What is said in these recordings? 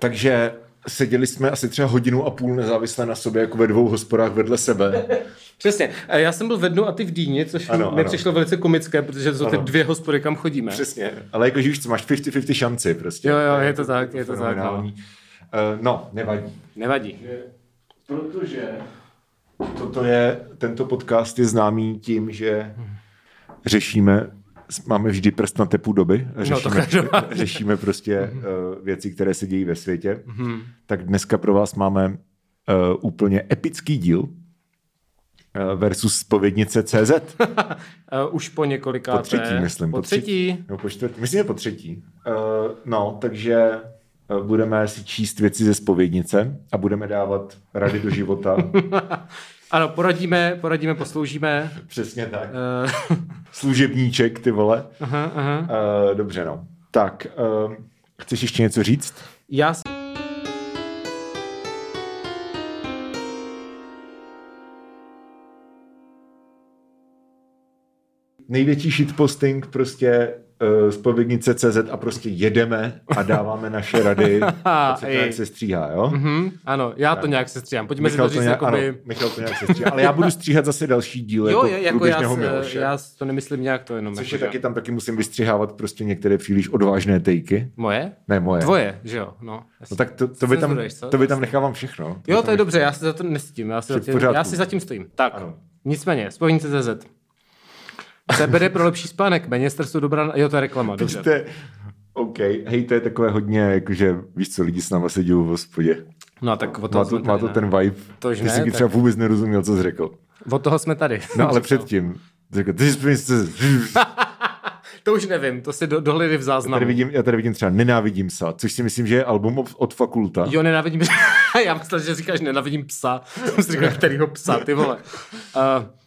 Takže seděli jsme asi třeba hodinu a půl nezávisle na sobě, jako ve dvou hospodách vedle sebe. Přesně. A já jsem byl v Ednu a ty v Dýni, což Ano, mi ano. přišlo velice komické, protože to jsou ty Ano. dvě hospody, kam chodíme. Přesně. Ale jako, že víš co, máš 50-50 šanci prostě. Jo, jo, je to tak, je to tak, fenomenální. Eh, No, nevadí. Nevadí. Protože toto je, tento podcast je známý tím, že řešíme, máme vždy prst na tepu doby, No, to řešíme, každopádně. řešíme prostě uh, věci, které se dějí ve světě. Tak dneska pro vás máme uh, úplně epický díl uh, versus spovědnice CZ. Uh, už po několikáté. Po třetí, myslím. Po třetí. No, po čtvrtý. Myslím, že po třetí. Uh, no, takže budeme si číst věci ze spovědnice a budeme dávat rady do života. Ano, poradíme, poradíme, posloužíme. Přesně tak. Uh, Služebníček, ty vole. aha, aha. Uh, dobře, no. Tak, uh, chceš ještě něco říct? Já s- Největší shitposting prostě uh, spovědnice CZ a prostě jedeme a dáváme naše rady. A co to nějak se stříhá, jo? hm, ano, já to nějak se stříhám. Pojďme Michal si to, říct, nějak, ano, jakoby... Michal to nějak se stříhá. Ale já budu stříhat zase další díl Jo, jako, je, jako já, s- Miloše. já to nemyslím nějak to jenom. Což jako, je taky tam taky musím vystřihávat prostě některé příliš odvážné tejky. Moje? Ne, moje. Tvoje, že jo? No, No tak to, to, by tam, to by tam nechávám všechno. Jo, to je dobře, já si za to nestím. Já si, Jsi za v tím, pořádku. já si zatím stojím. Tak, Ano. nicméně, spojnice CZ. CBD pro lepší spánek, méně stresu, dobrá... Jo, to je reklama, dobře. To je, OK, hej, to je takové hodně, jakože víš co, lidi s náma sedí v hospodě. No tak od Má toho to, jsme má to ne? ten vibe. To Ty ne, jsi tak- třeba vůbec nerozuměl, co jsi řekl. Od toho jsme tady. No ale předtím. Řekl, ty jsi To už nevím, to si do, dohledej v záznamu. tady vidím, já tady vidím třeba Nenávidím sa, což si myslím, že je album od- Fakulta. Jo, nenávidím... Já myslel, že říkáš nenávidím psa. Jsem si říkal, kterýho psa, ty vole. Uh,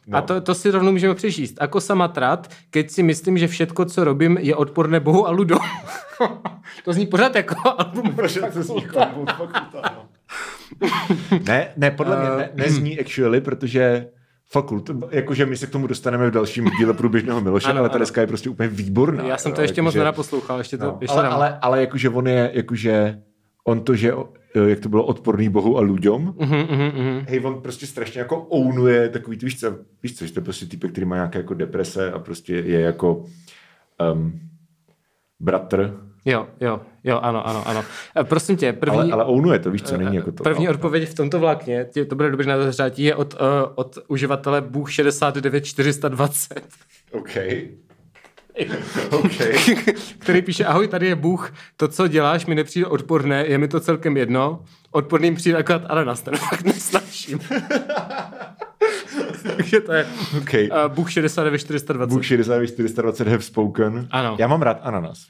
no. A to, to si rovnou můžeme přečíst. Ako samatrat, keď si myslím, že všetko, co robím, je odporné Bohu a ľudu. to zní pořád jako album to zní jako album no. ne, ne, podle mě ne, nezní actually, protože Fakult, jakože my se k tomu dostaneme v dalším díle průběžného Miloše, Ano, ale ta deska je prostě úplně výborná. Já jsem to jo, ještě moc jakože- nenaposlouchal, ještě to No, ještě ale, ale, ale jakože on je, jakože on to, že eh, jak to bylo odporný bohu a ľuďom, Mhm, mhm, mhm. hej, on prostě strašně jako ownuje takový, ty víš co, víš co, že to je prostě typ, který má nějaké jako deprese a prostě je jako um, bratr, Jo, jo, jo, ano, ano, ano. Eh, Prosím tě, první, ale, ale ownuje to, víš co, není jako to. První no. odpověď v tomto vlákně, tě- to bude dobře na zařádí, je od, uh, od uživatele Bůh 69420, OK. OK. který píše, ahoj, tady je Bůh, to, co děláš, mi nepřijde odporné, je mi to celkem jedno, odporným přijde akorát ananas, ten fakt nesnáším. Takže to je OK. uh, Bůh 69420. Bůh 60 420 have spoken. Ano. Já mám rád ananas.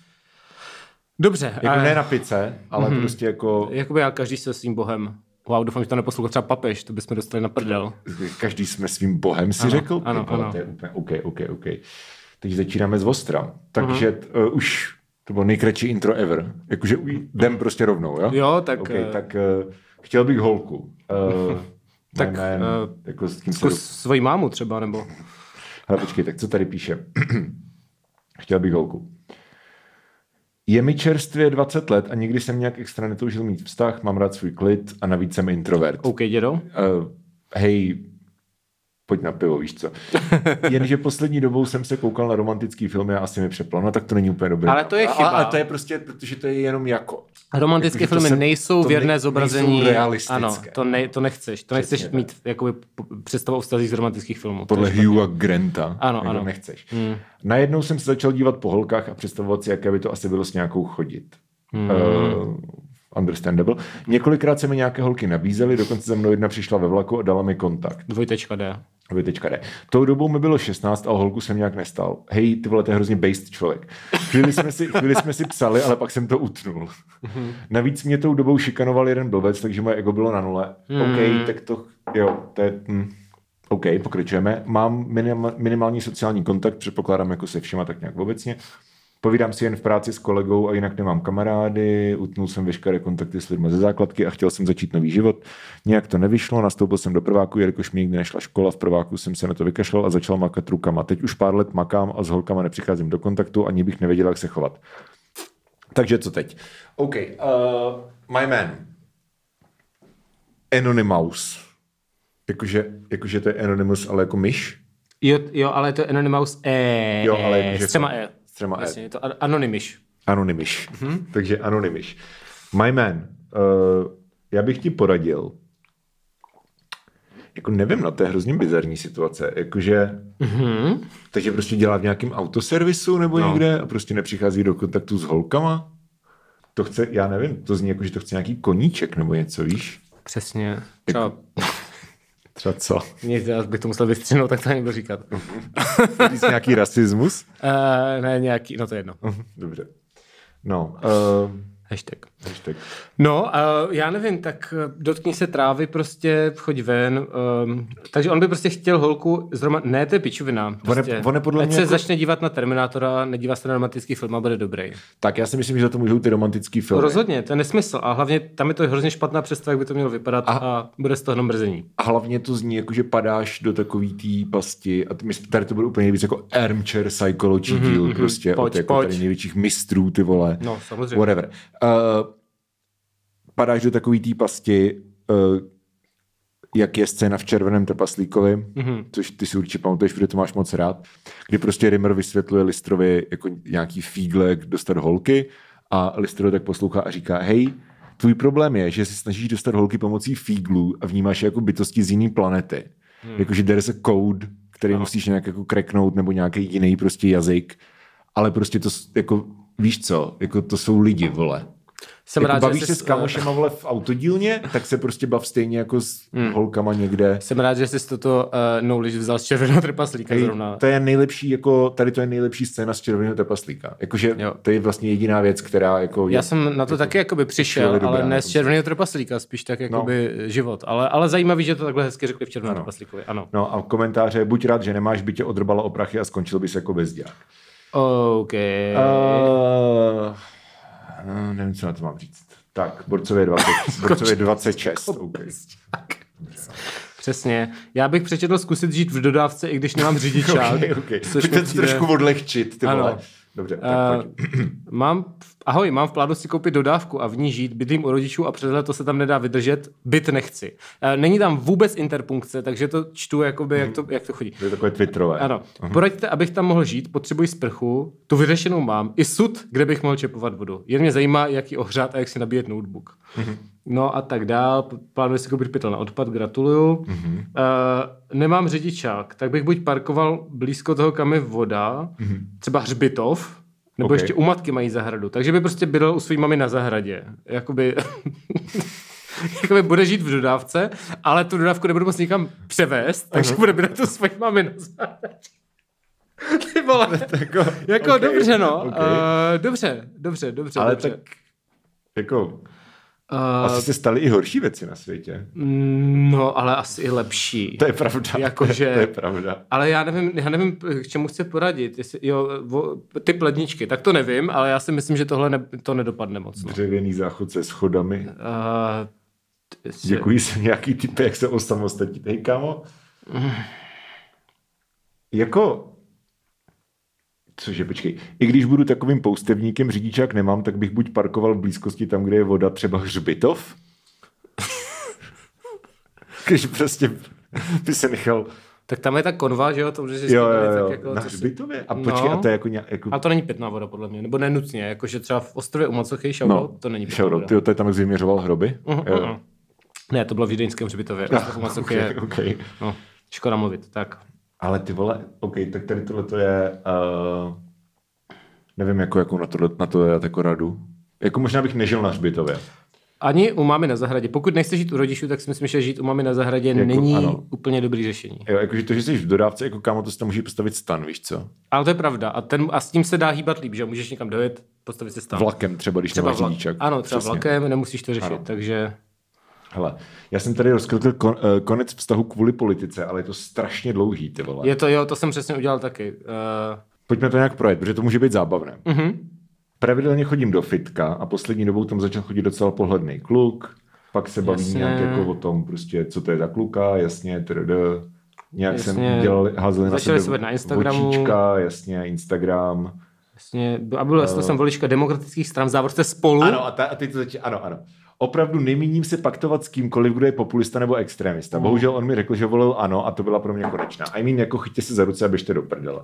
Dobře. Jako a- ne na pice, ale Mhm. prostě jako Jakoby já každý se svým bohem. Wow, doufám, že to neposlouchal třeba papež, to bychom dostali na prdel. každý jsme svým bohem, si Ano, řekl. ano, ano. To je úplně OK, OK, OK. Teď začínáme z ostra. Takže Mhm. uh, už to bylo nejkratší intro ever. Jakože jdem prostě rovnou, jo? Jo, tak, OK, eh, tak uh, chtěl bych holku. Uh, Tak, jmén, eh, jako s tím se... Svoji mámu třeba, nebo... Ale počkej, tak co tady píše? chtěl bych holku. Je mi čerstvě 20 let a nikdy jsem nějak extra netoužil mít vztah, mám rád svůj klid a navíc jsem introvert. OK, dědo. uh, hej, pojď na pivo, víš co. Jenže poslední dobou jsem se koukal na romantický filmy a asi mi přeplo. No tak to není úplně dobré. Ale to je chyba. Ale, to je prostě, protože to je jenom jako. Romantické Jakože to filmy se- nejsou to věrné ne- zobrazení. nejsou realistické. Ano, to, ne, to nechceš. To nechceš Přesně mít jakoby, představu o vztazích z romantických filmů. Podle. Hugha Granta. Ano, jako ano. Nechceš. Hmm. Najednou jsem se začal dívat po holkách a představovat si, jaké by to asi bylo s nějakou chodit. Hmm. Uh, understandable. Několikrát se mi nějaké holky nabízely, dokonce za mnou jedna přišla ve vlaku a dala mi kontakt. Dvojtečka D. Vytečka jde. Tou dobou mi bylo 16 a o holku jsem nějak nestal. Hej, ty vole, to je hrozně based člověk. Chvíli jsme si, chvíli jsme si psali, ale pak jsem to utnul. Navíc mě tou dobou šikanoval jeden blbec, takže moje ego bylo na nule. OK, tak to, jo, to je... Hm. OK, pokračujeme. Mám minim, minimální sociální kontakt, předpokládám jako se všema tak nějak obecně. Povídám si jen v práci s kolegou a jinak nemám kamarády, utnul jsem veškeré kontakty s lidmi ze základky a chtěl jsem začít nový život. Nějak to nevyšlo, nastoupil jsem do prváku, jelikož mi nikdy nešla škola, v prváku jsem se na to vykašlal a začal makat rukama. Teď už pár let makám a s holkama nepřicházím do kontaktu, ani bych nevěděl, jak se chovat. Takže co teď? OK, uh, My man. Anonymous. Jakože, jakože to je Anonymous, ale jako myš. Jo, jo, ale to je Anonymous E. Jo, ale jakože s třema E. s třema E. Jasně, je to a- Anonymiš. Anonymiš. Mhm. Mm-hmm. Takže anonymiš. My man, uh, já bych ti poradil, jako nevím, no to je hrozně bizarní situace, jakože, mm-hmm. takže prostě dělá v nějakém autoservisu nebo no. někde a prostě nepřichází do kontaktu s holkama. To chce, já nevím, to zní jako, že to chce nějaký koníček nebo něco, víš? Přesně. Třeba, Třeba co? nic, já bych to musel vystřihnout, tak to nebudu říkat. Říct nějaký rasismus? Uh, ne, nějaký, no to je jedno. Dobře. No, uh, Hashtag. Hashtag. No, uh, já nevím, tak eh, dotkni se trávy, prostě choď ven. Um, takže on by prostě chtěl holku zrovna, ne, to je pičovina. Prostě. on je podle Ať mě se jako- začne dívat na Terminátora, nedívá se na romantický film a bude dobrý. Tak já si myslím, že za to můžou ty romantický filmy. Rozhodně, to je nesmysl. A hlavně tam je to hrozně špatná představa, jak by to mělo vypadat a, a bude z toho jenom mrzení. A hlavně to zní jako, že padáš do takový té pasti a ty, my- tady to bude úplně nejvíc jako armchair psychology mm-hmm, díl prostě Mhm, Pojď, od jako pojď. tady největších mistrů, ty vole. No, samozřejmě. Whatever. Uh, padáš do takový té pasti, uh, jak je scéna v Červeném trpaslíkovi, Mhm. mm-hmm. což ty si určitě pamatuješ, protože to máš moc rád, kdy prostě Rimmer vysvětluje Listrovi jako nějaký fígle, jak dostat holky a Listro tak poslouchá a říká, hej, tvůj problém je, že si snažíš dostat holky pomocí fíglů a vnímáš je jako bytosti z jiné planety. Hmm. Jakože there's a code, který no. musíš nějak jako kreknout nebo nějaký jiný prostě jazyk, ale prostě to jako, víš co, jako to jsou lidi, vole. Jsem Jako rád, bavíš že se s kamošema vole v autodílně, tak se prostě bav stejně jako s holkama někde. Jsem rád, že jsi toto uh, knowledge vzal z červeného trpaslíka Hej, zrovna. to je nejlepší, jako, tady to je nejlepší scéna z Červeného trpaslíka. Jakože Jo. to je vlastně jediná věc, která jako... Já je, jsem na to taky jakoby přišel, dobrá ale ne z se. červeného trpaslíka, spíš tak jakoby no. život. Ale, ale zajímavý, že to takhle hezky řekli v červeném trpaslíkovi. Ano. No a komentáře, buď rád, že nemáš, by tě odrbalo o prachy a skončil bys jako bezdělák. OK. Uh, uh, nevím, co na to mám říct. Tak, borcově 20, borcově 26. Okay. Přesně. Já bych přečetl zkusit žít v dodávce, i když nemám řidičák. okay, okay. což Pojďte to přijde- trošku odlehčit, ty Ano. vole. Dobře, tak Uh, mám, v- ahoj, mám v plánu si koupit dodávku a v ní žít, bydlím u rodičů a přes leto se tam nedá vydržet, byt nechci. Uh, není tam vůbec interpunkce, takže to čtu, jakoby, jak, to, jak to chodí. To je takové twitterové. Ano. Poraďte, abych tam mohl žít, potřebuji sprchu, tu vyřešenou mám, i sud, kde bych mohl čepovat vodu. Jen mě zajímá, jak ji ohřát a jak si nabíjet notebook. No a tak dál, plánuji si koupit pytel na odpad, gratuluju. Uh, nemám řidičák, tak bych buď parkoval blízko toho, kam je voda, třeba hřbitov, nebo Ok. ještě u matky mají zahradu, takže by prostě bydlel u své mamy na zahradě. Jakoby... Jakoby bude žít v dodávce, ale tu dodávku nebudu moct nikam převést, takže bude bydlet u své mamy na zahradě. Ty vole, Jako, jako ok, dobře no, ok. uh, dobře, dobře, dobře, Ale dobře. tak jako, Uh, asi se staly i horší věci na světě. no, ale asi i lepší. To je pravda. Jakože- To je pravda. Ale já nevím, já nevím, k čemu chci poradit. Jestli, jo, vo, ty ledničky, tak to nevím, ale já si myslím, že tohle ne, to nedopadne moc. No. Dřevěný záchod se schodami. Uh, Děkuji se nějaký typ, jak se osamostatnit. Hej, kámo. Jako, Cože, počkej. I když budu takovým poustevníkem, řidičák nemám, tak bych buď parkoval v blízkosti tam, kde je voda, třeba hřbitov. Když prostě by se nechal... Tak tam je ta konva, že jo, to můžeš Jo, jo, jo. tak jako, na si- hřbitově? A počkej, No. a to je jako nějak... Jako... A to není pitná voda, podle mě. Nebo nenutně, jakože třeba v ostrově u Macochy, shoutout, no, to není pitná shoutout. voda. Tyjo, to je tam, jak vyměřoval hroby? Uh-huh, Jo. uh-huh. Ne, to bylo v Vídeňském hřbitově. Ah, u Macochy okay, okay. No, škoda mluvit, tak. Ale ty vole, OK, tak tady tohle to je... Uh, nevím, jako, jakou na, tohle, na to dát jako radu. Jako možná bych nežil na hřbitově. Ani u mámy na zahradě. Pokud nechceš žít u rodičů, tak si myslím, že žít u mámy na zahradě Jako, není ano. úplně dobrý řešení. Jo, jakože to, že jsi v dodávce, jako kámo, to si tam může postavit stan, víš co? Ale to je pravda. A, ten, a s tím se dá hýbat líp, že můžeš někam dojet, postavit si stan. Vlakem třeba, když třeba nemáš vlak. Ano, třeba Přesně. vlakem, nemusíš to řešit. Ano. Takže Hele, já jsem tady rozklikl kon, eh, konec vztahu kvůli politice, ale je to strašně dlouhý, ty vole. je to, jo, to jsem přesně udělal taky. Uh, Pojďme to nějak projet, protože to může být zábavné. uh-huh. Pravidelně chodím do fitka a poslední dobou tam začal chodit docela pohledný kluk, pak se baví Jasně. nějak jako o tom, prostě, co to je za kluka, jasně, trd. Nějak Jasně. jsem dělal, házel na sebe se na Instagramu. očíčka, jasně, Instagram. Vlastně, a byl uh, jsem volička demokratických stran v závorce spolu. Ano, a, ta, a teď to začíná, ano, ano. Opravdu nemíním se paktovat s kýmkoliv, kdo je populista nebo extremista. Bohužel on mi řekl, že volil ano a to byla pro mě konečná. I mean, jako chytě se za ruce a běžte do prdele.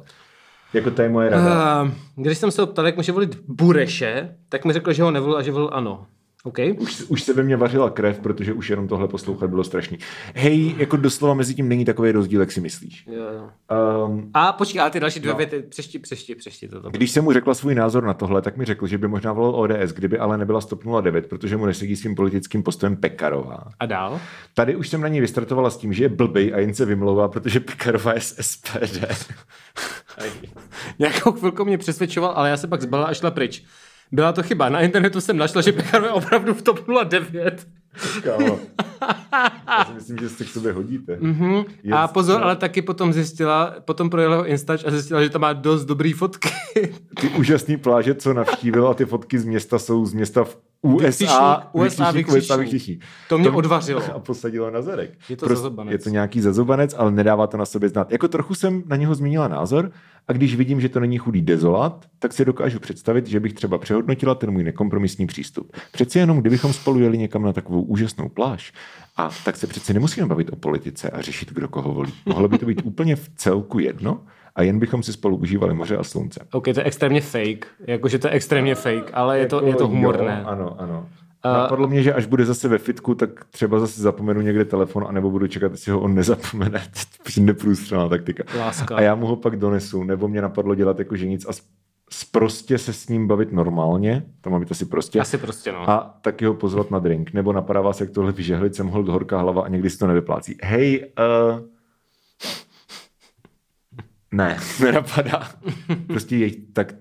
Jako to je moje rada. Uh, když jsem se ho ptal, jak může volit Bureše, tak mi řekl, že ho nevolil a že volil ano. OK. Už, už se ve mně vařila krev, protože už jenom tohle poslouchat bylo strašný. Hej, jako doslova mezi tím není takový rozdíl, jak si myslíš. Jo, jo. Um, A počkej, ale ty další dvě No. věty, přešti, přešti, přešti to. to. když jsem mu řekla svůj názor na tohle, tak mi řekl, že by možná volil ODS, kdyby ale nebyla stop 09, protože mu nesedí svým politickým postojem Pekarová. A dál? Tady už jsem na ní vystartovala s tím, že je blbej a jen se vymlouvá, protože Pekarová je z SPD. Nějakou chvilku mě přesvědčoval, ale já se pak zbalila a šla pryč. Byla to chyba. Na internetu jsem našla, že Pekarová je opravdu v TOP 09. Kámo. Já si myslím, že se k sobě hodíte. Mm-hmm. Je- A pozor, ale taky potom zjistila, potom projela jeho Instač a zjistila, že tam má dost dobrý fotky. Ty úžasné pláže, co navštívil a ty fotky z města jsou z města v USA. USA Vykřičník. To mě odvařilo. A posadilo na zadek. Je to zazobanec. Je to nějaký zazobanec, ale nedává to na sobě znát. Jako trochu jsem na něho změnila názor a když vidím, že to není chudý dezolat, tak si dokážu představit, že bych třeba přehodnotila ten můj nekompromisní přístup. Přeci jenom, kdybychom spolu jeli někam na takovou úžasnou pláž, a tak se přeci nemusíme bavit o politice a řešit, kdo koho volí. Mohlo by to být úplně v celku jedno a jen bychom si spolu užívali moře a slunce. OK, to je extrémně fake. Jakože to je extrémně fake, ale je to, je to Jako humorné. Jo, ano, ano. Napadlo mě, že až bude zase ve fitku, tak třeba zase zapomenu někde telefon, anebo budu čekat, jestli ho on nezapomene. To je neprůstřelná taktika. Láska. A já mu ho pak donesu, nebo mě napadlo dělat jako že nic a prostě se s ním bavit normálně, to má být asi prostě. Asi prostě, no. A taky ho pozvat na drink. Nebo napadá vás, jak tohle vyžehlit, jsem hold horká hlava a někdy si to nevyplácí. Hej, uh... ne, nenapadá. Prostě je tak...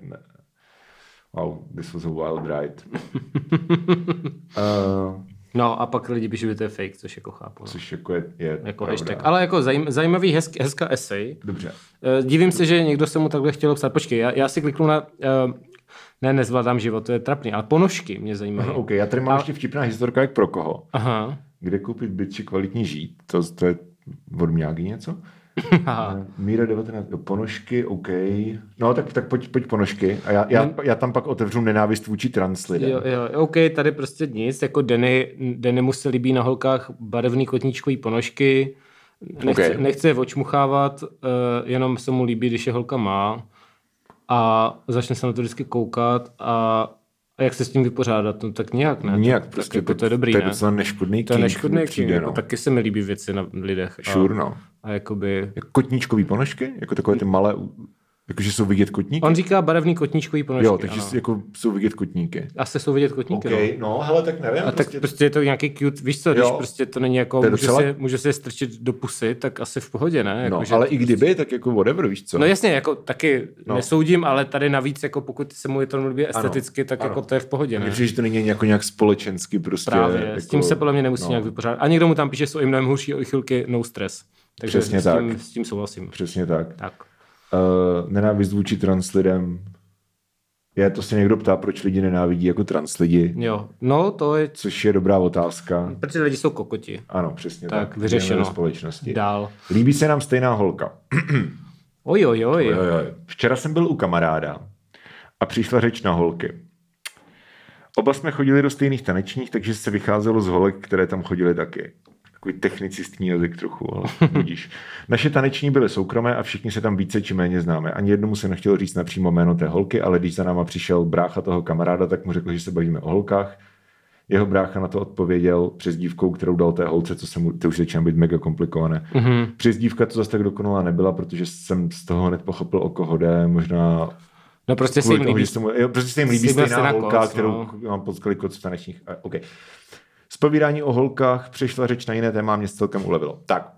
Wow, this was a wild ride. Uh, No a pak lidi píšou, že to je fake, což jako chápu. No. což jako je, je Jako pravda. hashtag. Ale jako zajím, zajímavý, hezky, hezká esej. Dobře. Eh, Divím se, že někdo se mu takhle chtěl psát. Počkej, já, já si kliknu na... Uh, ne, nezvládám život, to je trapný, ale ponožky mě zajímají. OK, já tady mám ještě vtipná historka, jak pro koho. Aha. Kde koupit byt či kvalitní žít? To, to je od něco? Míra 19, jo, ponožky, OK. No tak, tak pojď, pojď ponožky. A já, já, já tam pak otevřu nenávist vůči trans lidem. Jo, jo, OK, tady prostě nic, jako Denny, Dennymu se líbí na holkách barevný kotníčkový ponožky, nechce, OK. nechce je očmuchávat, uh, jenom se mu líbí, když je holka má a začne se na to vždycky koukat a, a jak se s tím vypořádat, no tak nějak, ne? Nijak, tak, prostě jako, to je dobrý, to je ne? docela neškodný To je neškodný přijde, přijde, jako, no. taky se mi líbí věci na lidech. A, Sure, no. a jakoby... Jako Kotníčkový ponožky? Jako takové ty malé, jakože jsou vidět kotníky? On říká barevný kotníčkový ponožky, jo, takže ano. jako jsou vidět kotníky. Asi jsou vidět kotníky, OK, no. no, hele, tak nevím. A tak prostě je to nějaký cute, víš co, když Jo. prostě to není jako, To může, docela- se, může se je strčit do pusy, tak asi v pohodě, ne? Jako, no, že ale to i kdyby, tak jako whatever, víš co? No jasně, jako taky No. nesoudím, ale tady navíc, jako pokud se mu je to líbí esteticky, tak ano. jako to je v pohodě, ne? přijde, že to není jako nějak společensky prostě. Právě, jako, s tím se podle mě nemusí no. nějak vypořádat. A někdo mu tam píše, jsou i mnohem horší chvilky, no stres. Takže Přesně s, tím, tak. s tím souhlasím. Přesně tak. Tak. Uh, nenávist vůči trans lidem. Je, to se někdo ptá, proč lidi nenávidí jako trans lidi, Jo, no to je, což je dobrá otázka. protože lidi jsou kokoti. Ano, přesně tak. Tak, vyřešeno. Společnosti. Dál. Líbí se nám stejná holka. Oj, oj, oj. Jo, jo. Včera jsem byl u kamaráda a přišla řeč na holky. Oba jsme chodili do stejných tanečních, takže se vycházelo z holek, které tam chodily taky. Takový technicistní jazyk trochu, ale budíš. Naše taneční byly soukromé a všichni se tam více či méně známe. Ani jednomu se nechtělo říct napřímo jméno té holky, ale když za náma přišel brácha toho kamaráda, tak mu řekl, že se bavíme o holkách. Jeho brácha na to odpověděl přezdívkou, kterou dal té holce, co se mu, to už začíná být mega komplikované. Mm-hmm. Přezdívka to zase tak dokonalá nebyla, protože jsem z toho hned pochopil, o koho jde, možná No prostě se jim líbí. jo, prostě se jim líbí byl stejná holka, koc, kterou no. mám potkali koc v tanečních. A, okay. Zpovídání o holkách, přešla řeč na jiné téma, mě celkem ulevilo. Tak,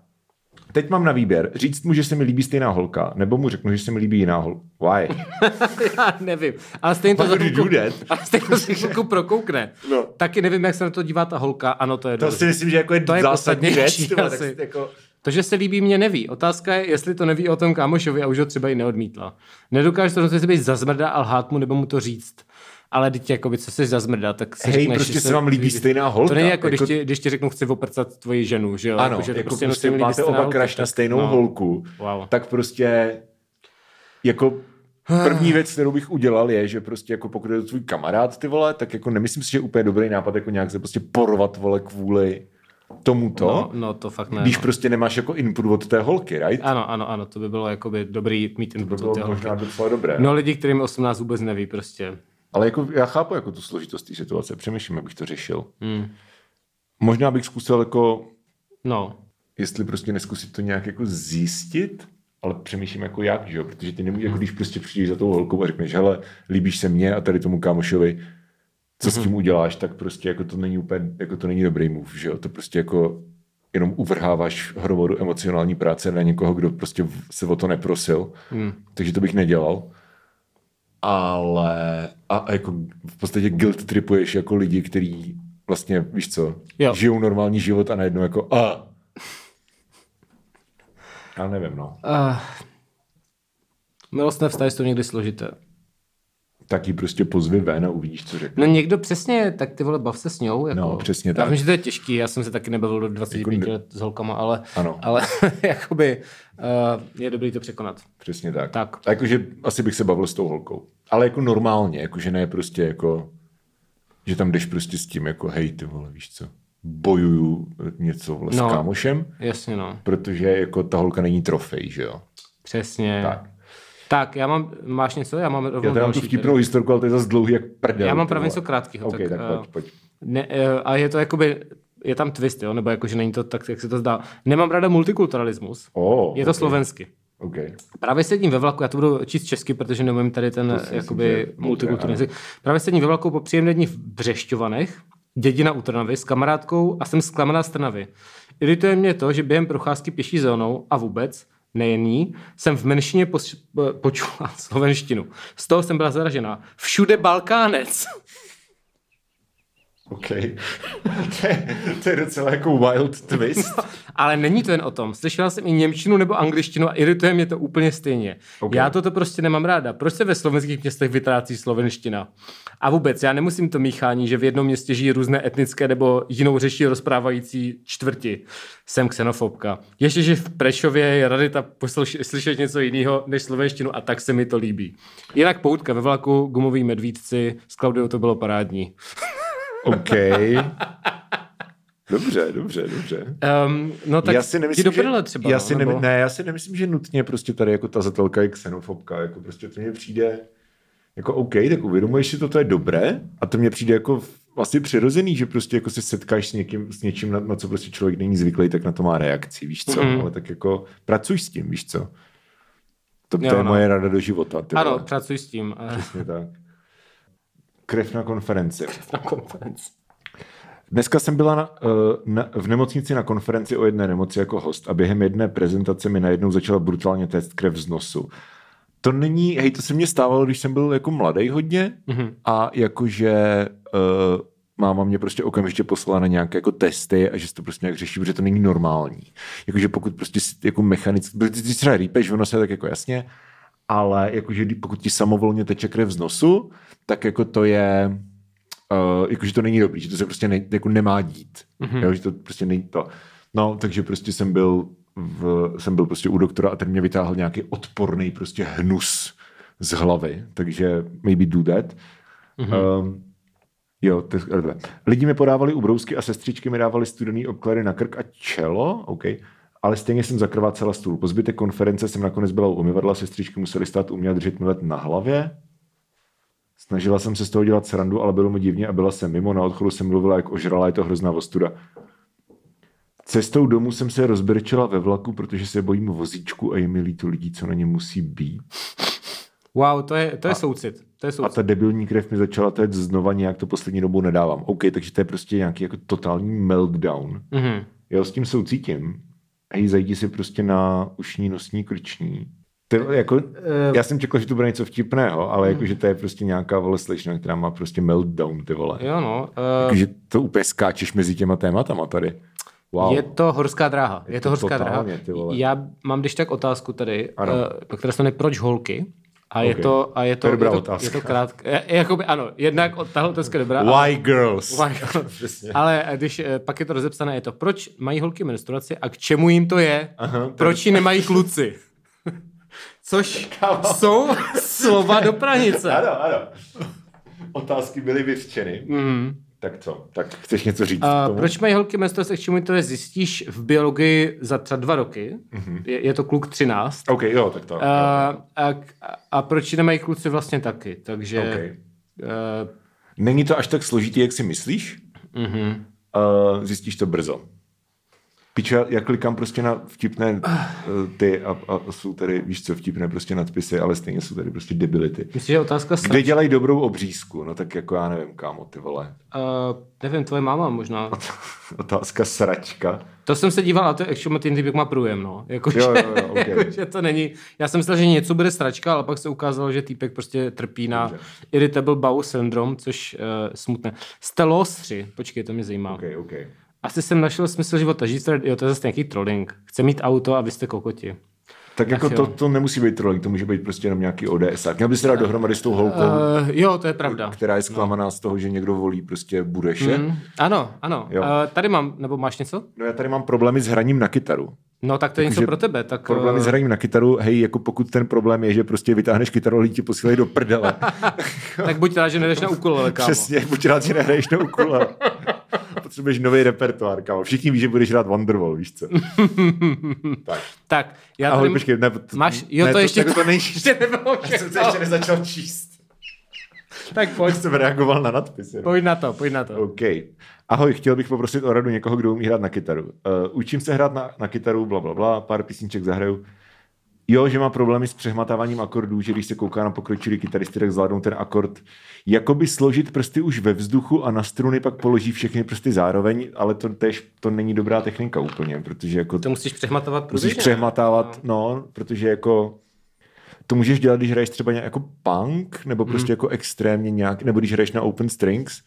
teď mám na výběr říct mu, že se mi líbí stejná holka, nebo mu řeknu, že se mi líbí jiná holka. Why? Já nevím. Ale stejně to chvilku, ale stejně to za chvilku prokoukne. No. Taky nevím, jak se na to dívá ta holka. Ano, to je To dobře. si myslím, že jako je, To je zásadní podstatnější věc. jako, To, že se líbí, mě neví. Otázka je, jestli to neví o tom kámošovi a už ho třeba i neodmítla. Nedokáže to rozhodně být zazmrda a lhát mu nebo mu to říct. Ale teď jakoby, co jsi zazmrda, tak si Hej, řekneš, prostě se vám líbí stejná holka. To není jako, Jako- když, ti, když ti řeknu, chci oprcat tvoji ženu, že jo? ano, že jako, prostě, prostě, se máte oba kraš na stejnou no. holku, Wow. tak prostě jako První věc, kterou bych udělal, je, že prostě jako pokud je to tvůj kamarád, ty vole, tak jako nemyslím si, že je úplně dobrý nápad jako nějak se prostě porovat, vole, kvůli tomuto. No, no to fakt ne. Když no. prostě nemáš jako input od té holky, right? Ano, ano, ano, to by bylo jakoby dobrý mít To input bylo od té možná holky. docela dobré. No lidi, kterým 18 vůbec neví prostě. Ale jako já chápu jako tu složitost té situace, přemýšlím, jak bych to řešil. Hmm. Možná bych zkusil jako, No, jestli prostě neskusit to nějak jako zjistit, ale přemýšlím jako jak, že jo? protože ty nemůžeš, jako když prostě přijdeš za tou holkou a řekneš, hele, líbíš se mně a tady tomu kámošovi, co s tím uděláš, tak prostě jako to není úplně, jako to není dobrý move, že jo? To prostě jako jenom uvrháváš hromadu emocionální práce na někoho, kdo prostě se o to neprosil. Hmm. Takže to bych nedělal. Ale a, a jako v podstatě guilt tripuješ jako lidi, kteří vlastně, víš co, Jo. žijou normální život a najednou jako a. Já nevím, no. Uh, milostné vztahy jsou někdy složité. Tak ji prostě pozvi ven a uvidíš, co řekne. No někdo přesně, tak ty vole, bav se s ňou. Jako. No, přesně Já tak. vím, že to je těžký, já jsem se taky nebavil do 25 Jako- let s holkama, ale, Ano. ale jakoby uh, je dobrý to překonat. Přesně tak. Tak. A jakože asi bych se bavil s tou holkou. Ale jako normálně, jakože ne prostě jako, že tam jdeš prostě s tím jako hej ty vole, víš co, bojuju něco vole No. s kámošem, Jasně no, protože jako ta holka není trofej, že jo. přesně. Tak. Tak, já mám, máš něco? Já mám rovnou Já mám tu vtipnou historku, ale to je zase dlouhý jak prdel. Já mám právě něco krátkého. OK, tak, tak eh, pojď, pojď. Ne, eh, a je to jakoby, je tam twist, jo? nebo jako, že není to tak, jak se to zdá. Nemám ráda multikulturalismus. Oh, Je to OK, slovensky. OK. Právě sedím ve vlaku, já to budu číst česky, protože neumím tady ten jakoby multikulturní jazyk. Právě sedím ve vlaku po příjemné dní v Břešťovanech, dědina u Trnavy, s kamarádkou a jsem zklamaná z Trnavy. Irituje mě to, že během procházky pěší zónou a vůbec, nejen ní, jsem v menšině pos- po- počula slovenštinu. Z toho jsem byla zaražená. Všude Balkánec. OK. to, je, to je docela jako wild twist. Ale není to jen o tom. Slyšela jsem i němčinu nebo angličtinu a irituje mě to úplně stejně. Ok. Okay. Já toto prostě nemám ráda. Proč se ve slovenských městech vytrácí slovenština? A vůbec, já nemusím to míchání, že v jednom městě žijí různé etnické nebo jinou řeší rozprávající čtvrti. Jsem xenofobka. Ještě, že v Prešově je radita poslyš- slyšet něco jiného než slovenštinu a tak se mi to líbí. Jinak poutka ve vlaku, gumoví medvídci, s Klaudiou to bylo parádní. OK. Dobře, dobře, dobře. Um, no tak já si nemyslím, že, třeba. já no, si nebo- nemy, ne, já si nemyslím, že nutně prostě tady jako ta zatelka je xenofobka, jako prostě to mně přijde jako OK, tak uvědomuješ si to, to je dobré a to mně přijde jako vlastně přirozený, že prostě jako se setkáš s, někým, s něčím, na, na co prostě člověk není zvyklý, tak na to má reakci, víš co, Mhm. ale tak jako pracuj s tím, víš co. To, to Jo, je no. moje rada do života. Ty Ano, vole. pracuji s tím. Přesně tak. Krev na konferenci. Na konferenci. Dneska jsem byla na, eh, na, v nemocnici na konferenci o jedné nemoci jako host a během jedné prezentace mi najednou začala brutálně test krev z nosu. To není, hej, to se mně stávalo, když jsem byl jako mladý hodně Mhm. a jakože uh, máma mě prostě okamžitě poslala na nějaké jako testy a že se to prostě nějak řeší, protože to není normální. Jakože pokud prostě jako mechanicky, protože ty třeba rýpeš v nose, tak jako jasně, ale jakože pokud ti samovolně teče krev z nosu, tak jako to je, uh, jakože to není dobrý, že to se prostě ne, jako nemá dít. Mm-hmm. Jo, že to prostě není to. No, takže prostě jsem byl, v, jsem byl prostě u doktora a ten mě vytáhl nějaký odporný prostě hnus z hlavy, takže maybe do that. Mm-hmm. Um, jo, to, je- lidi mi podávali ubrousky a sestřičky mi dávali studený obklady na krk a čelo, OK. Ale stejně jsem zakrvácela stůl. Po zbytek konference jsem nakonec byla u umyvadla, sestřičky museli stát u mě a držet mi let na hlavě. Snažila jsem se z toho dělat srandu, ale bylo mi divně a byla jsem mimo. Na odchodu jsem mluvila jak ožrala, je to hrozná ostuda. Cestou domů jsem se rozbrčela ve vlaku, protože se bojím vozíčku a je mi líto lidí, co na něm musí být. Wow, to je, to je soucit. To je A soucit. ta debilní krev mi začala téct znova, nějak to poslední dobou nedávám. OK, takže to je prostě nějaký jako totální meltdown. Mhm. Já s tím soucítím. Hej, zajdi si prostě na ušní, nosní, krční. Ty, jako, já jsem čekal, že to bude něco vtipného, ale jako, že to je prostě nějaká vole slečna, která má prostě meltdown, ty vole. Jo, no. Uh, Jakože to úplně skáčeš mezi těma tématama tady. Wow. Je to horská dráha. Je, Je to to horská dráha. totálně, vole. Já mám když tak otázku tady, Ano. uh, která se Proč holky? A je Ok. to, a je to, je dobrá je to, otázka. je to krátké. Je, jakoby, ano, jednak od- tahle otázka je dobrá. Why girls? Why- Přesně. Ale když eh, pak je to rozepsané, je to, proč mají holky menstruaci a k čemu jim to je? Aha, je- proč ji nemají kluci? což jsou slova do pranice. Ano, ano. Otázky byly vyřčeny. Mm. Tak co? Tak chceš něco říct? A proč mají holky menstruaci, k čemu to je, zjistíš v biologii za třeba dva roky. Mhm. Je, je to kluk 13. OK, jo, tak to. A, a, a proč nemají kluci vlastně taky, takže... OK. Uh, Není to až tak složitý, jak si myslíš? mhm. Uh, zjistíš to brzo. Piče, já klikám prostě na vtipné uh, ty a, a jsou tady, víš co, vtipné prostě nadpisy, ale stejně jsou tady prostě debility. Myslíš, že otázka Kde dělají dobrou obřízku? No tak jako já nevím, kámo, ty vole. Uh, nevím, tvoje máma možná. Otázka sračka. To jsem se díval, a to je actually ten typek má průjem, no. Jako, Jo, jo, jo, okay. jako, že to není... Já jsem myslel, že něco bude sračka, ale pak se ukázalo, že týpek prostě trpí na Dobře. irritable bowel syndrome, což uh, smutné. Stelos 3, počkej, to mě zajímá. OK, OK. Asi jsem našel smysl života. Žít, teda- jo, to je zase nějaký trolling. Chce mít auto a vy jste kokoti. Tak jako Ach to, to nemusí být trolling, to může být prostě jenom nějaký ODS. Měl bys se dát dohromady s tou holkou, Uh, jo, to je pravda. která je zklamaná z toho, že někdo volí prostě Bureše. Mm, ano, ano. Jo. Uh, tady mám, nebo máš něco? No já tady mám problémy s hraním na kytaru. No tak to je něco Takže pro tebe. Tak, Problémy eh, s hraním na kytaru, hej, jako pokud ten problém je, že prostě vytáhneš kytaru lidi tě posílají do prdele. tak buď rád, že nejdeš na ukulele, kámo. Přesně, buď rád, že nehraješ na ukule. Potřebuješ nový repertoár, kámo. Všichni ví, že budeš hrát Wonderwall, víš co. tak. Tak, já Ahoj, tady... počkej, ne, to, Máš, jo, ne, to, ještě, jako to nejde. ještě nebylo Já jsem to všechno. ještě nezačal číst. Tak pojď, jsem reagoval na nadpis. jenom. pojď na to, pojď na to. OK. Ahoj, chtěl bych poprosit o radu někoho, kdo umí hrát na kytaru. Uh, učím se hrát na, na kytaru, bla, bla, bla, pár písniček zahraju. Jo, že má problémy s přehmatáváním akordů, že když se kouká na pokročilý kytaristy, tak zvládnou ten akord. Jakoby složit prsty už ve vzduchu a na struny pak položí všechny prsty zároveň, ale to tež to není dobrá technika úplně, protože jako To musíš přehmatovat musíš průběžně. přehmatávat, no, protože jako to můžeš dělat, když hraješ třeba nějak jako punk, nebo prostě Mhm. jako extrémně nějak, nebo když hraješ na open strings,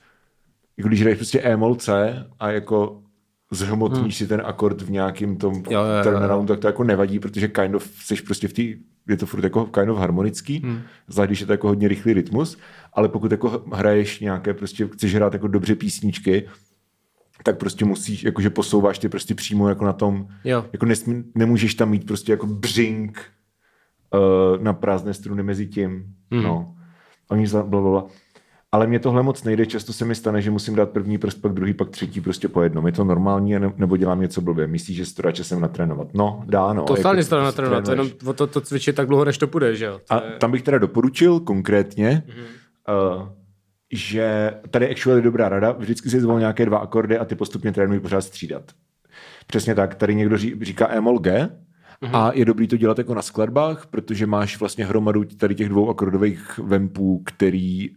jako když hraješ prostě E-moll C a jako zhmotníš si ten akord v nějakým tom Hmm. Jo, jo, jo, jo. turnaroundu, tak to jako nevadí, protože kind of seš prostě v té, je to furt jako kind of harmonický, Hmm. hmm. zvlášť když je to jako hodně rychlý rytmus, ale pokud jako hraješ nějaké, prostě chceš hrát jako dobře písničky, tak prostě musíš, jakože posouváš ty prostě přímo jako na tom, Jo. jako nesmí, nemůžeš tam mít prostě jako břink uh, na prázdné struny mezi tím, Mhm. mm. no. Oni za blablabla. Ale mě tohle moc nejde, často se mi stane, že musím dát první prst, pak druhý, pak třetí prostě po jednom. Je to normální, ne- nebo dělám něco blbě? Myslíš, že se to dá časem natrénovat? No, dá, no. To stále Jako to na si trénovat, to trénuješ. jenom o to, to cvičit tak dlouho, než to půjde, že jo? To A je... tam bych teda doporučil konkrétně, Mhm. mm-hmm. uh, že tady actually dobrá rada, vždycky si zvol nějaké dva akordy a ty postupně trénuj pořád střídat. Přesně tak, tady někdo ří, říká E-moll G. mm-hmm. a je dobrý to dělat jako na skladbách, protože máš vlastně hromadu tady těch dvou akordových vempů, který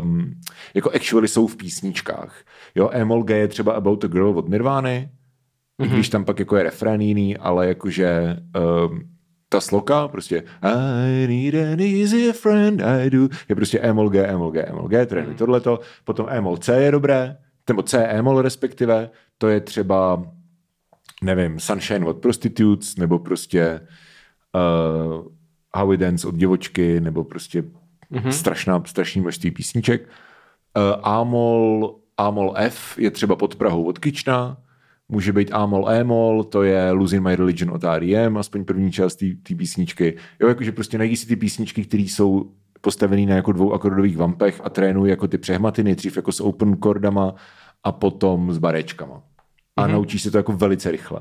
um, jako actually jsou v písničkách. Jo, E-moll G je třeba About a Girl od Nirvány, mm-hmm. když tam pak jako je refrén jiný, ale jakože um, ta sloka, prostě I need an easy friend, I do, je prostě E-moll G, E-moll G, E-moll G, trénuj Mhm. tohleto, potom E-moll C je dobré, nebo C E-moll respektive, to je třeba, nevím, Sunshine od Prostitutes, nebo prostě uh, How We Dance od Divočky, nebo prostě mm-hmm. strašná, strašný množství písniček. Uh, A-moll, A-moll F je třeba pod Prahou od Kyčna, může být A-moll, E-moll, to je Losing My Religion od R.E.M., aspoň první část té písničky. Jo, jakože prostě najdi si ty písničky, které jsou postavený na jako dvou akordových vampech a trénuj jako ty přehmaty, nejdřív jako s open chordama a potom s barečkama. A mm-hmm. naučíš se to jako velice rychle.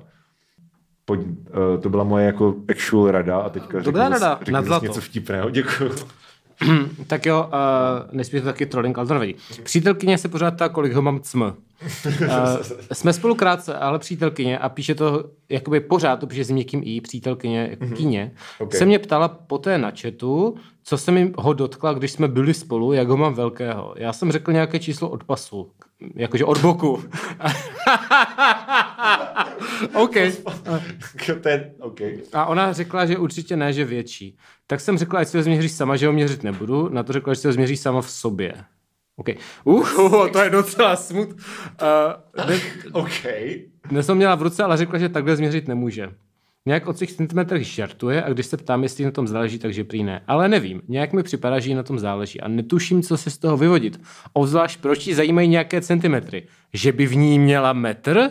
Pojď, uh, to byla moje jako actual rada a teďka řekni zas- rada, řekni nad zlato. něco vtipného, děkuji. Tak jo, uh, nesmí to taky trolling, ale to nevadí. Přítelkyně se pořád ptá, kolik ho mám cm. Uh, jsme spolu krátce, ale přítelkyně, a píše to jakoby pořád, to píše s měkkým i, přítelkyně, jako kyně, Ok. se mě ptala poté na chatu, co se mi ho dotkla, když jsme byli spolu, jak ho mám velkého. Já jsem řekl nějaké číslo od pasu, jakože od boku. OK. A ona řekla, že určitě ne, že větší. Tak jsem řekla, ať si ho změří sama, že ho měřit nebudu. Na to řekla, že si ho změří sama v sobě. OK. Uh, uh, to je docela smut. Uh, dnes, OK. dnes jsem měla v ruce, ale řekla, že takhle změřit nemůže. Nějak o těch centimetrech žartuje a když se ptám, jestli na tom záleží, takže prý ne. Ale nevím, nějak mi připadá, že na tom záleží a netuším, co se z toho vyvodit. Obzvlášť proč ti zajímají nějaké centimetry. Že by v ní měla metr?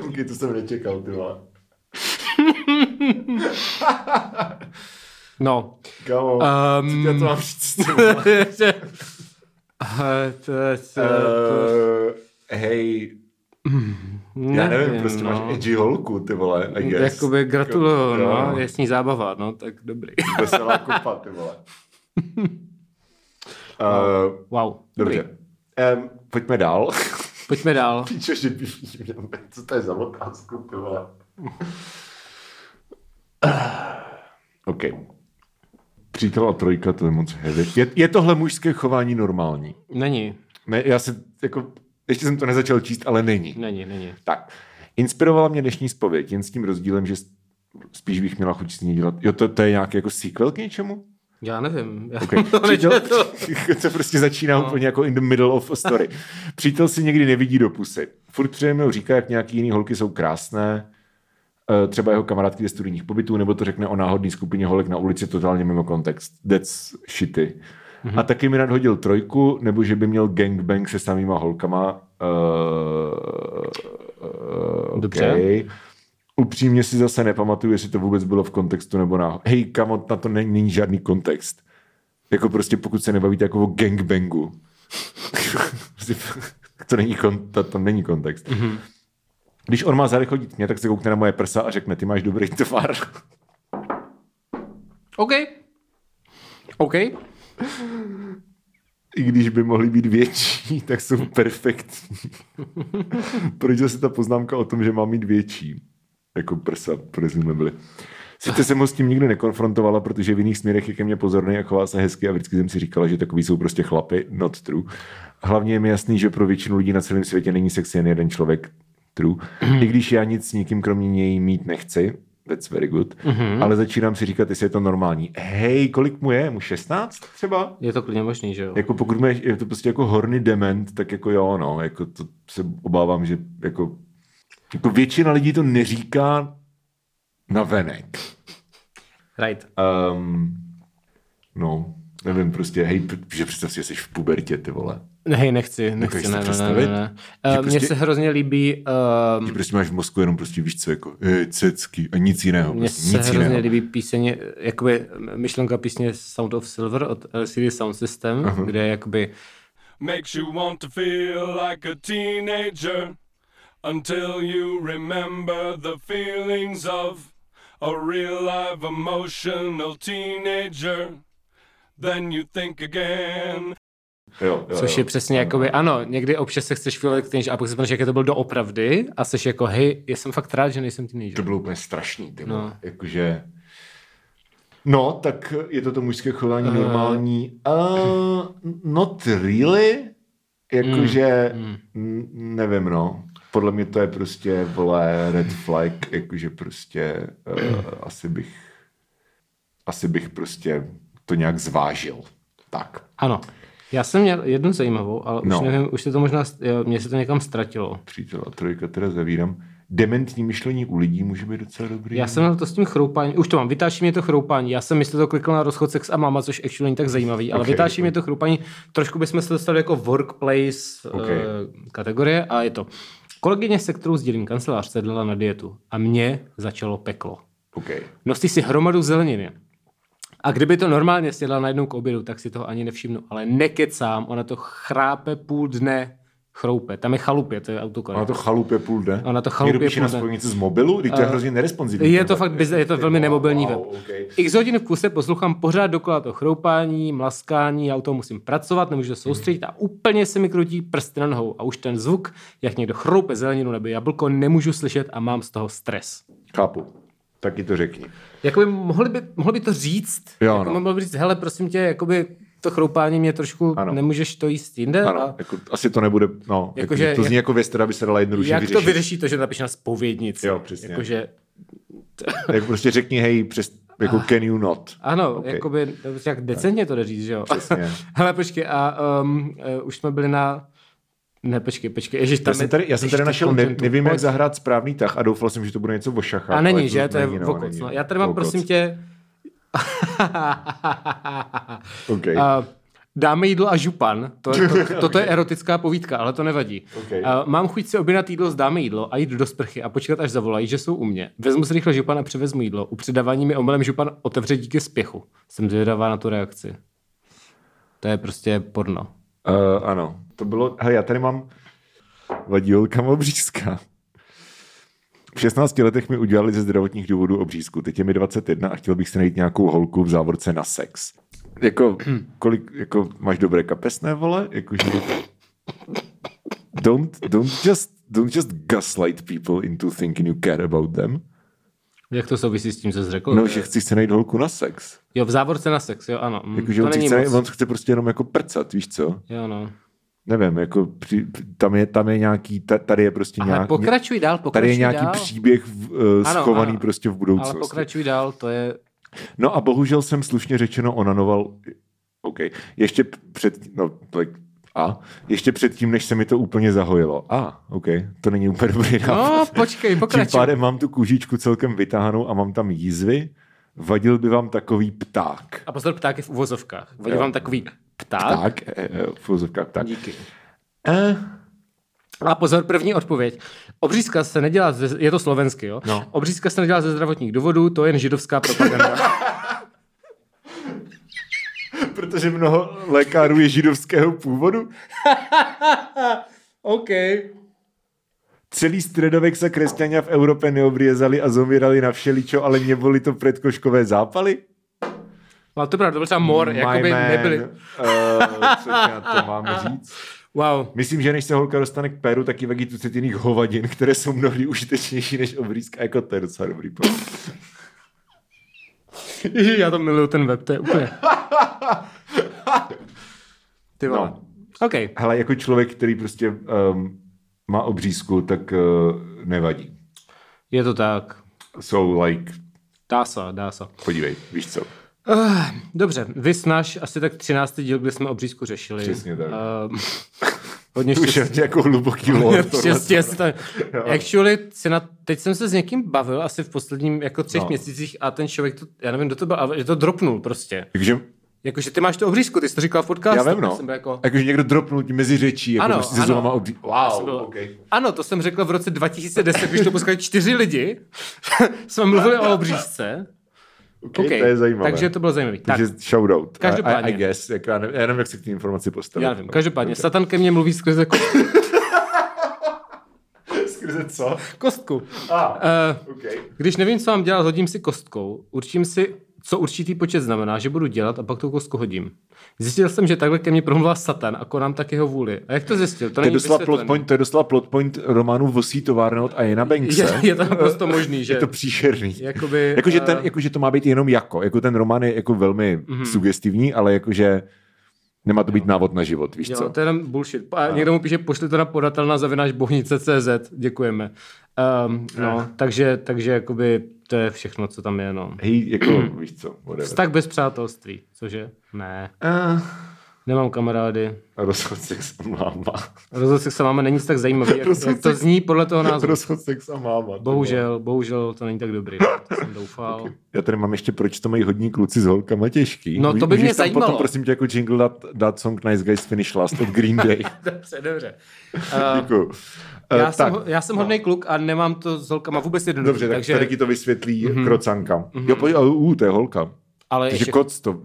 Kuky, to jsem nečekal, ty vole. No. Kámo, Um, já to mám říct. Eh, Eh, hej, já nevím, prostě máš no. edgy holku, ty vole, I guess. Jakoby gratuluju, Jo, no, no. ní zábava, no, tak dobrý. Veselá kopa, ty vole. Uh, Wow, dobrý. dobře. Um, pojďme dál. Pojďme dál. Píčo, že by co to je za otázku, ty vole. OK. Přítel a trojka, to je moc heavy. Je, je tohle mužské chování normální? Není, Ne, já se, jako, ještě jsem to nezačal číst, ale není. není, není. Tak, inspirovala mě dnešní zpověď, jen s tím rozdílem, že spíš bych měla chuť s ní dělat. Jo, to, to je nějaký jako sequel k něčemu? Já nevím. Já Okay. to nečetl. to prostě začíná No. úplně jako in the middle of a story. Přítel si někdy nevidí do pusy. Furt přede mnou říká, jak nějaký jiný holky jsou krásné, třeba jeho kamarádky ze studijních pobytů, nebo to řekne o náhodné skupině holek na ulici totálně mimo kontext. That's shitty. Mhm. Mm-hmm. A taky mi nadhodil trojku, nebo že by měl gangbang se samýma holkama. Uh, uh, Dobře. Okay. Upřímně si zase nepamatuju, jestli to vůbec bylo v kontextu nebo náhodou. Hej, kamo, na to není, není žádný kontext. Jako prostě pokud se nebavíte jako o gangbangu. Prostě to není, kon, to, to není kontext. Mhm. Mm-hmm. Když on má chodit k mně, tak se koukne na moje prsa a řekne, ty máš dobrý tvar. OK. OK. I když by mohly být větší, tak jsou perfektní. Proč zase ta poznámka o tom, že mám mít větší? Jako prsa, presumably. Sice jsem ho s tím nikdy nekonfrontovala, protože v jiných směrech je ke mně pozorný a chová se hezky a vždycky jsem si říkala, že takový jsou prostě chlapy, not true. Hlavně je mi jasný, že pro většinu lidí na celém světě není sexy jen jeden člověk, true. I když já nic s nikým kromě něj mít nechci, that's very good, mm-hmm. ale začínám si říkat, jestli je to normální. Hej, kolik mu je? Mu 16 třeba? Je to klidně možný, že jo? Jako pokud mě, je to prostě jako horny dement, tak jako jo, no, jako to se obávám, že jako, jako většina lidí to neříká na venek. Right. Um, no, nevím, prostě, hej, že představ si, že jsi v pubertě, ty vole. Ne, hej, nechci, nechci, si to ne, ne, ne, představit? ne, ne. Uh, Mně prostě- se hrozně líbí, uh, prostě máš v mozku jenom prostě víš co, jako hej, cecky a nic jiného. mně Prostě, se nic hrozně jiného. líbí píseň, jakoby myšlenka písně Sound of Silver od LCD Sound System, uh-huh. kde je jakoby makes you want to feel like a teenager until you remember the feelings of a real live emotional teenager. Then you think again. Jo, jo, Což jo. je přesně jakoby, ano, někdy občas se chceš chvíli jak teenager a pak si že jaké to byl doopravdy a jsi jako, hej, já jsem fakt rád, že nejsem To teenager. bylo úplně strašný, ty no. No. jakože... No, tak je to to mužské chování uh, normální. Uh, not really. Jakože, mm, mm. nevím, no. Podle mě to je prostě, vole, red flag, jakože prostě uh, asi bych asi bych prostě to nějak zvážil. Tak. Ano. Já jsem měl jednu zajímavou, ale No. už nevím, už se to možná, mně se to někam ztratilo. Přítel a trojka teda zavírám. Dementní myšlení u lidí může být docela dobrý. Já jsem měl to s tím chroupáním, už to mám, vytáčí mě to chroupání. Já jsem myslel, to klikl na rozchod sex a máma, což actually není tak zajímavý, ale Ok. vytáčí mě to chroupání. Trošku bychom se dostali jako workplace Ok. uh, kategorie a je to. Kolegyně, se kterou sdílím kancelář, sedlela na dietu a mě začalo peklo. Okay. Nosí si hromadu zeleniny. A kdyby to normálně snědla najednou k obědu, tak si toho ani nevšimnu. Ale nekecám, ona to chrápe půl dne chroupe. Tam je chalupě, to je autokorekt. Ona to chalupě půl dne. Ona to chalupě Někdo píše na půl dne. spojnici z mobilu, teď to je hrozně neresponsivní. Je to fakt bizar, je to velmi nemobilní web. Wow, okay. X hodin v kuse poslouchám pořád dokola to chroupání, mlaskání, já u toho musím pracovat, nemůžu se soustředit a úplně se mi krutí prsty na nohou a už ten zvuk, jak někdo chroupe zeleninu nebo jablko, nemůžu slyšet a mám z toho stres. Chápu. Taky to řekni. Jakoby mohli by, mohli by to říct, Jo, jako no. mohli by říct, hele, prosím tě, jakoby to chroupání mě trošku, Ano. nemůžeš to jíst jinde. Ano, A jako, asi to nebude, no, jako, Jakože- to zní jako věc, která by se dala jednoduše jak vyřešit. to vyřeší to, že napíš na spovědnici? Jo, přesně. Jakože, Jako prostě řekni, hej, přes, jako can you not. ano, Ok. okay. jakoby, jak decentně to jde říct, že jo? Přesně. Hele, počkej, a um, uh, už jsme byli na... Ne, počkej, počkej, ježiš, tam Já jsem tady, já jsem tady našel, ne, nevím, jak Pojď. zahrát správný tah a doufal jsem, že to bude něco o šachách. A není, že? To je není, no, vokoc. No. Já tady mám, Vokoc. prosím tě... OK. Uh, Dáme jídlo a župan. To, to, to, toto je erotická povídka, ale to nevadí. Okay. Uh, mám chuť si objednat jídlo, zdáme jídlo a jít do sprchy a počkat, až zavolají, že jsou u mě. Vezmu si rychle župan a převezmu jídlo. U předávání mi omylem župan otevře díky spěchu. Jsem zvědavá na tu reakci. To je prostě porno. Uh, ano, to bylo, hele, já tady mám vadílka obřízka. V 16 letech mi udělali ze zdravotních důvodů obřízku. Teď je mi 21 a chtěl bych si najít nějakou holku v závorce na sex. Jako, kolik, jako máš dobré kapesné, vole? Jako, že... Don't, don't, just, don't just gaslight people into thinking you care about them. Jak to souvisí s tím, co jsi řekl? No, že chci si najít holku na sex. Jo, v závorce na sex, jo, ano. Mm, Jakože to on, není chce, moc. on chce prostě jenom jako prcat, víš co? Jo, no. Nevím, jako při, tam, je, tam je nějaký, ta- tady je prostě Ale nějaký, pokračuj dál, pokračuj tady je nějaký dál. příběh v, uh, Ano, schovaný ano. prostě v Ale budoucnosti. pokračuj dál, to je... No a bohužel jsem slušně řečeno onanoval, OK, ještě před, no, like, a, ještě předtím, než se mi to úplně zahojilo. A, OK, to není úplně dobrý nápad. No, počkej, Tím pokračuj. pádem mám tu kůžičku celkem vytáhanou a mám tam jízvy. Vadil by vám takový pták. A pozor, pták je v uvozovkách. Vadí Jo. vám takový pták? Pták? E, e, v uvozovkách pták. Díky. E, A pozor, první odpověď. Obřízka se nedělá, ze, je to slovensky, jo? No. Obřízka se nedělá ze zdravotních důvodů, to je jen židovská propaganda. protože mnoho lékárů je židovského původu. OK. Celý středověk se křesťania v Evropě neobriezali a zomírali na všeličo, ale neboli to předkoškové zápaly? Ale to je pravda, to byl třeba mor, jakoby man, nebyli. Uh, co na to mám říct? Wow. Myslím, že než se holka dostane k péru, tak ji vadí tucet jiných hovadin, které jsou mnohdy užitečnější než obřízka. Jako to je docela dobrý. Já to miluju, ten web, to je úplně... Ty vole. No. OK. Hele, jako člověk, který prostě um, má obřízku, tak uh, nevadí. Je to tak. So like, Dá se, dá se. podívej, víš co? Uh, dobře, vy snaž asi tak 13. díl, kde jsme obřízku řešili. Přesně tak. Uh, hodně Už štěstí. je jako hluboký to... Actually, si na... teď jsem se s někým bavil asi v posledním jako třech No. měsících a ten člověk, to, já nevím, kdo to byl, ale že to dropnul prostě. Takže Jakože ty máš tu obřízku, ty jsi to říkal v podcastu. já vím, no. Jsem byl jako... Jakože někdo dropnul tím mezi řečí, jako Ano, prostě ano. zubama obří... Já jsem Wow, byl- okay. Ano, to jsem řekl v roce 2010, když to poslali čtyři lidi. jsme mluvili o obřízce. Okay, Okay, to je zajímavé. Takže to bylo zajímavé. Tak, Takže shoutout. Každopádně. I, I guess. Jako já, nevím, já nevím, jak se k té informaci postavit. já nevím, každopádně, Satan ke mně mluví skrze ko- Skrze co? kostku. Ah, Uh, okay. Když nevím, co mám dělat, hodím si kostkou. Určím si, co určitý počet znamená, že budu dělat a pak tu kostku hodím. Zjistil jsem, že takhle ke mně promluvá Satan a konám tak jeho vůli. A jak to zjistil? To, To je, doslova plot point, to je doslova plot point románu Vosí továrna od Ajena Bankse. Je, je to naprosto možný, že... Je to příšerný. Jakoby, Jakože, ten, eh, jakože to má být jenom jako. Jako ten román je jako velmi mm-hmm. sugestivní, ale jakože nemá to být návod na život, víš Jo, co? to je jenom bullshit. A někdo mu píše, pošli to na podatelna zavináč bohnice.cz. Děkujeme. Um, no, takže, takže jakoby to je všechno, co tam je, no. Hej, jako, víš co, whatever. Vztah bez přátelství, cože? Ne. Uh, Nemám kamarády. rozchod sex a máma. Rozhodl se s váma není tak zajímavý, jak, jak to zní podle toho názvu. Rozchod sex a máma. Bohužel, bohužel to není tak dobrý. To jsem doufal. Já tady mám ještě, proč to mají hodní kluci s holkama těžký. No, to by Můžeš mě tam zajímalo. Potom prosím tě jako jingle dát, dát song Nice Guys Finish Last od Green Day. dobře, dobře. Uh, Děkuju. já, Eh, jsem, tak, ho- já jsem hodný kluk a nemám to s holkama vůbec jednoduché. Dobře, tak takže, tady ti to vysvětlí Mhm. mm-hmm. krocanka. Mm-hmm. Jo, pojď, ale uh, to je holka. ale Takže ještě, koc to,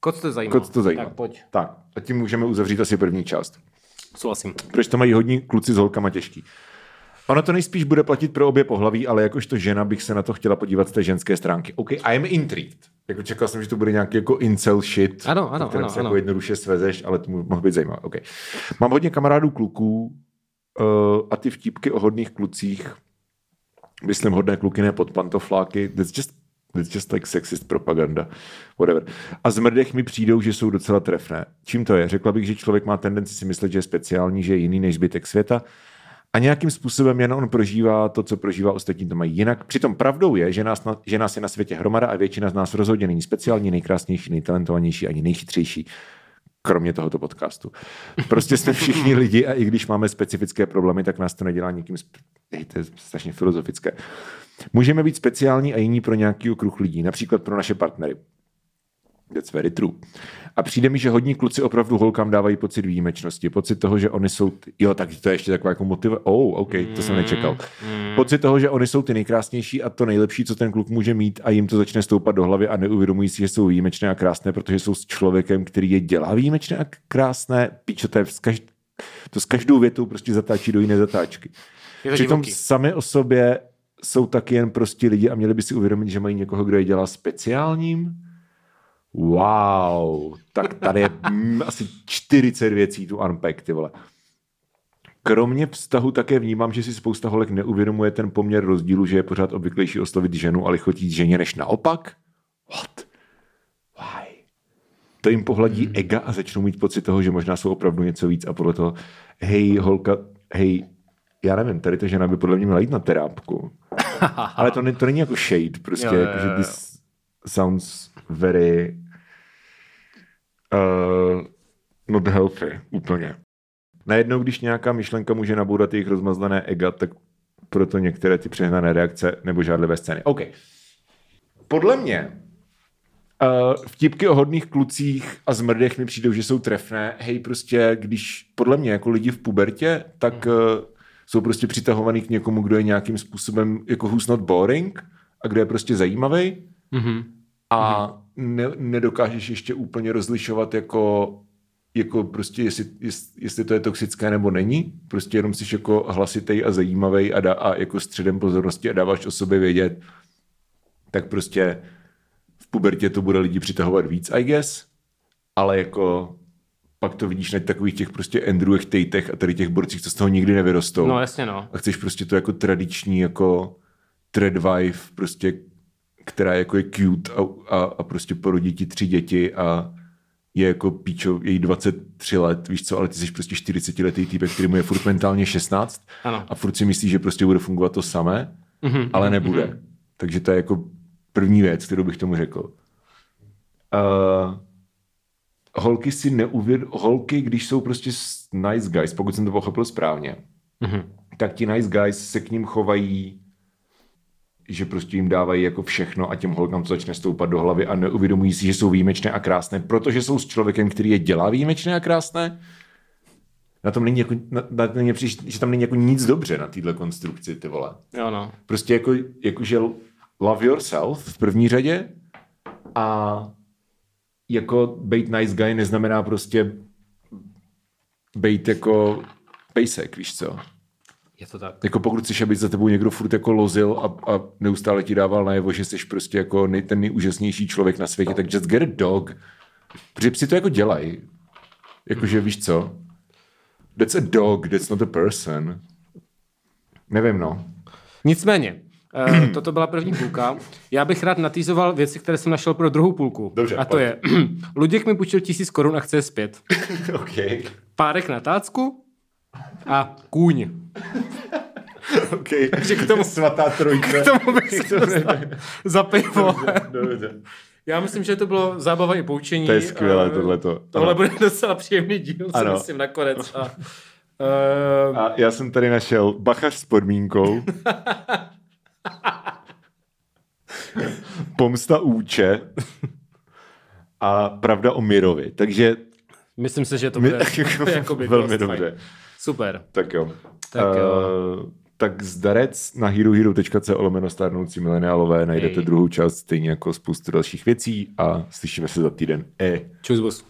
koc to zajímá. koc to zajímá. Tak pojď, Tak, a tím můžeme uzavřít asi první část. souhlasím. Proč to mají hodní kluci s holkama těžký? Ono to nejspíš bude platit pro obě pohlaví, ale jakožto žena bych se na to chtěla podívat z té ženské stránky. OK, I am intrigued. Jako čekal jsem, že to bude nějaký jako incel shit. Ano, ano, kterém ano, se jako ano. jednoduše svezeš, ale to mohl být zajímavé. Okay. Mám hodně kamarádů kluků uh, a ty vtipky o hodných klucích, myslím hodné kluky, ne pod pantofláky, that's just, that's just like sexist propaganda, whatever. A z mrdech mi přijdou, že jsou docela trefné. Čím to je? Řekla bych, že člověk má tendenci si myslet, že je speciální, že je jiný než zbytek světa, a nějakým způsobem jen on prožívá to, co prožívá ostatní, to mají jinak. Přitom pravdou je, že nás, na, že nás je na světě hromada a většina z nás rozhodně není speciální, nejkrásnější, nejtalentovanější ani nejchytřejší. Kromě tohoto podcastu. Prostě jsme všichni lidi a i když máme specifické problémy, tak nás to nedělá nikým... Sp... Ej, to je strašně filozofické. Můžeme být speciální a jiní pro nějaký okruh lidí, například pro naše partnery. That's very true. A přijde mi, že hodní kluci opravdu holkám dávají pocit výjimečnosti. Pocit toho, že oni jsou... Ty... Jo, tak to je ještě taková jako motiva... Oh, OK, to jsem nečekal. Pocit toho, že oni jsou ty nejkrásnější a to nejlepší, co ten kluk může mít a jim to začne stoupat do hlavy a neuvědomují si, že jsou výjimečné a krásné, protože jsou s člověkem, který je dělá výjimečné a krásné. Píčo, to je každ... to s každou větou prostě zatáčí do jiné zatáčky. Přitom sami o sobě jsou taky jen prostě lidi a měli by si uvědomit, že mají někoho, kdo je dělá speciálním. Wow, tak tady je mm, asi 40 věcí tu unpack, ty vole. Kromě vztahu také vnímám, že si spousta holek neuvědomuje ten poměr rozdílu, že je pořád obvyklejší oslovit ženu a lichotit ženě než naopak. What? Why? To jim pohladí hmm. ega a začnou mít pocit toho, že možná jsou opravdu něco víc a podle toho, hej, holka, hej, já nevím, tady ta žena by podle mě měla jít na terápku. Ale to, ne, to není jako shade, prostě, Jo, jo, jako, že jo, jo. this sounds very uh, not healthy, úplně. Najednou, když nějaká myšlenka může nabourat jejich rozmazlené ega, tak proto některé ty přehnané reakce nebo žádlivé scény. OK. Podle mě uh, vtipky o hodných klucích a zmrdech mi přijdou, že jsou trefné. Hej, prostě, když podle mě jako lidi v pubertě, tak uh, jsou prostě přitahovaný k někomu, kdo je nějakým způsobem jako who's not boring a kdo je prostě zajímavý Mhm. a ne, nedokážeš ještě úplně rozlišovat jako jako prostě, jestli, jest- jestli to je toxické nebo není, prostě jenom jsi jako hlasitej a zajímavý a, dá, a jako středem pozornosti a dáváš o sobě vědět, tak prostě v pubertě to bude lidi přitahovat víc, I guess, ale jako pak to vidíš na takových těch prostě Andrewech, Tejtech a tady těch borcích, co z toho nikdy nevyrostou. No jasně no. A chceš prostě to jako tradiční jako threadwife, prostě, která jako je cute a, a, a prostě porodí ti tři děti a je jako píčo, její 23 let, víš co, ale ty jsi prostě 40 letý týpek, který mu je furt mentálně 16 Ano. a furt si myslí, že prostě bude fungovat to samé, Mhm, ale nebude. Takže to je jako první věc, kterou bych tomu řekl. Uh, holky si neuvěd... Holky, když jsou prostě nice guys, pokud jsem to pochopil správně, Mhm. tak ti nice guys se k ním chovají že prostě jim dávají jako všechno a těm holkám to začne stoupat do hlavy a neuvědomují si, že jsou výjimečné a krásné, protože jsou s člověkem, který je dělá výjimečné a krásné. Na tom není jako, na, na přiš- že tam není jako nic dobře na této konstrukci, ty vole. Jo no. Prostě jako, jako že love yourself v první řadě a jako být nice guy neznamená prostě být jako pejsek, víš co? Je to tak. Jako pokud chceš, aby za tebou někdo furt jako lozil a, a neustále ti dával najevo, že jsi prostě jako nej, ten nejúžasnější člověk na světě, tak just get a dog. Protože psi to jako dělají. Jakože víš co? That's a dog, that's not a person. Nevím, no. Nicméně, uh, toto byla první půlka. Já bych rád natýzoval věci, které jsem našel pro druhou půlku. Dobře, a to pojď. je, Luděk mi půjčil tisíc korun a chce je zpět. OK. Párek na tácku a kůň. OK. Takže k tomu- Svatá trojka. K tomu bych se dostal za pivo. Dobře. Já myslím, že to bylo zábava i poučení. To je skvělé, Eh, tohleto. Tohle Ano. bude docela příjemný díl, si Ano. myslím, nakonec. A, uh, A já jsem tady našel bachař s podmínkou. Pomsta úče a pravda o Mirovi. Takže myslím si, že to my, bude jakoby velmi dobře. fajn. Super. Tak jo. Tak jo. Eh, tak zdarec na herohero.co lomeno stárnoucí mileniálové najdete Hej. druhou část stejně jako spoustu dalších věcí a slyšíme se za týden. E. Čus, bus.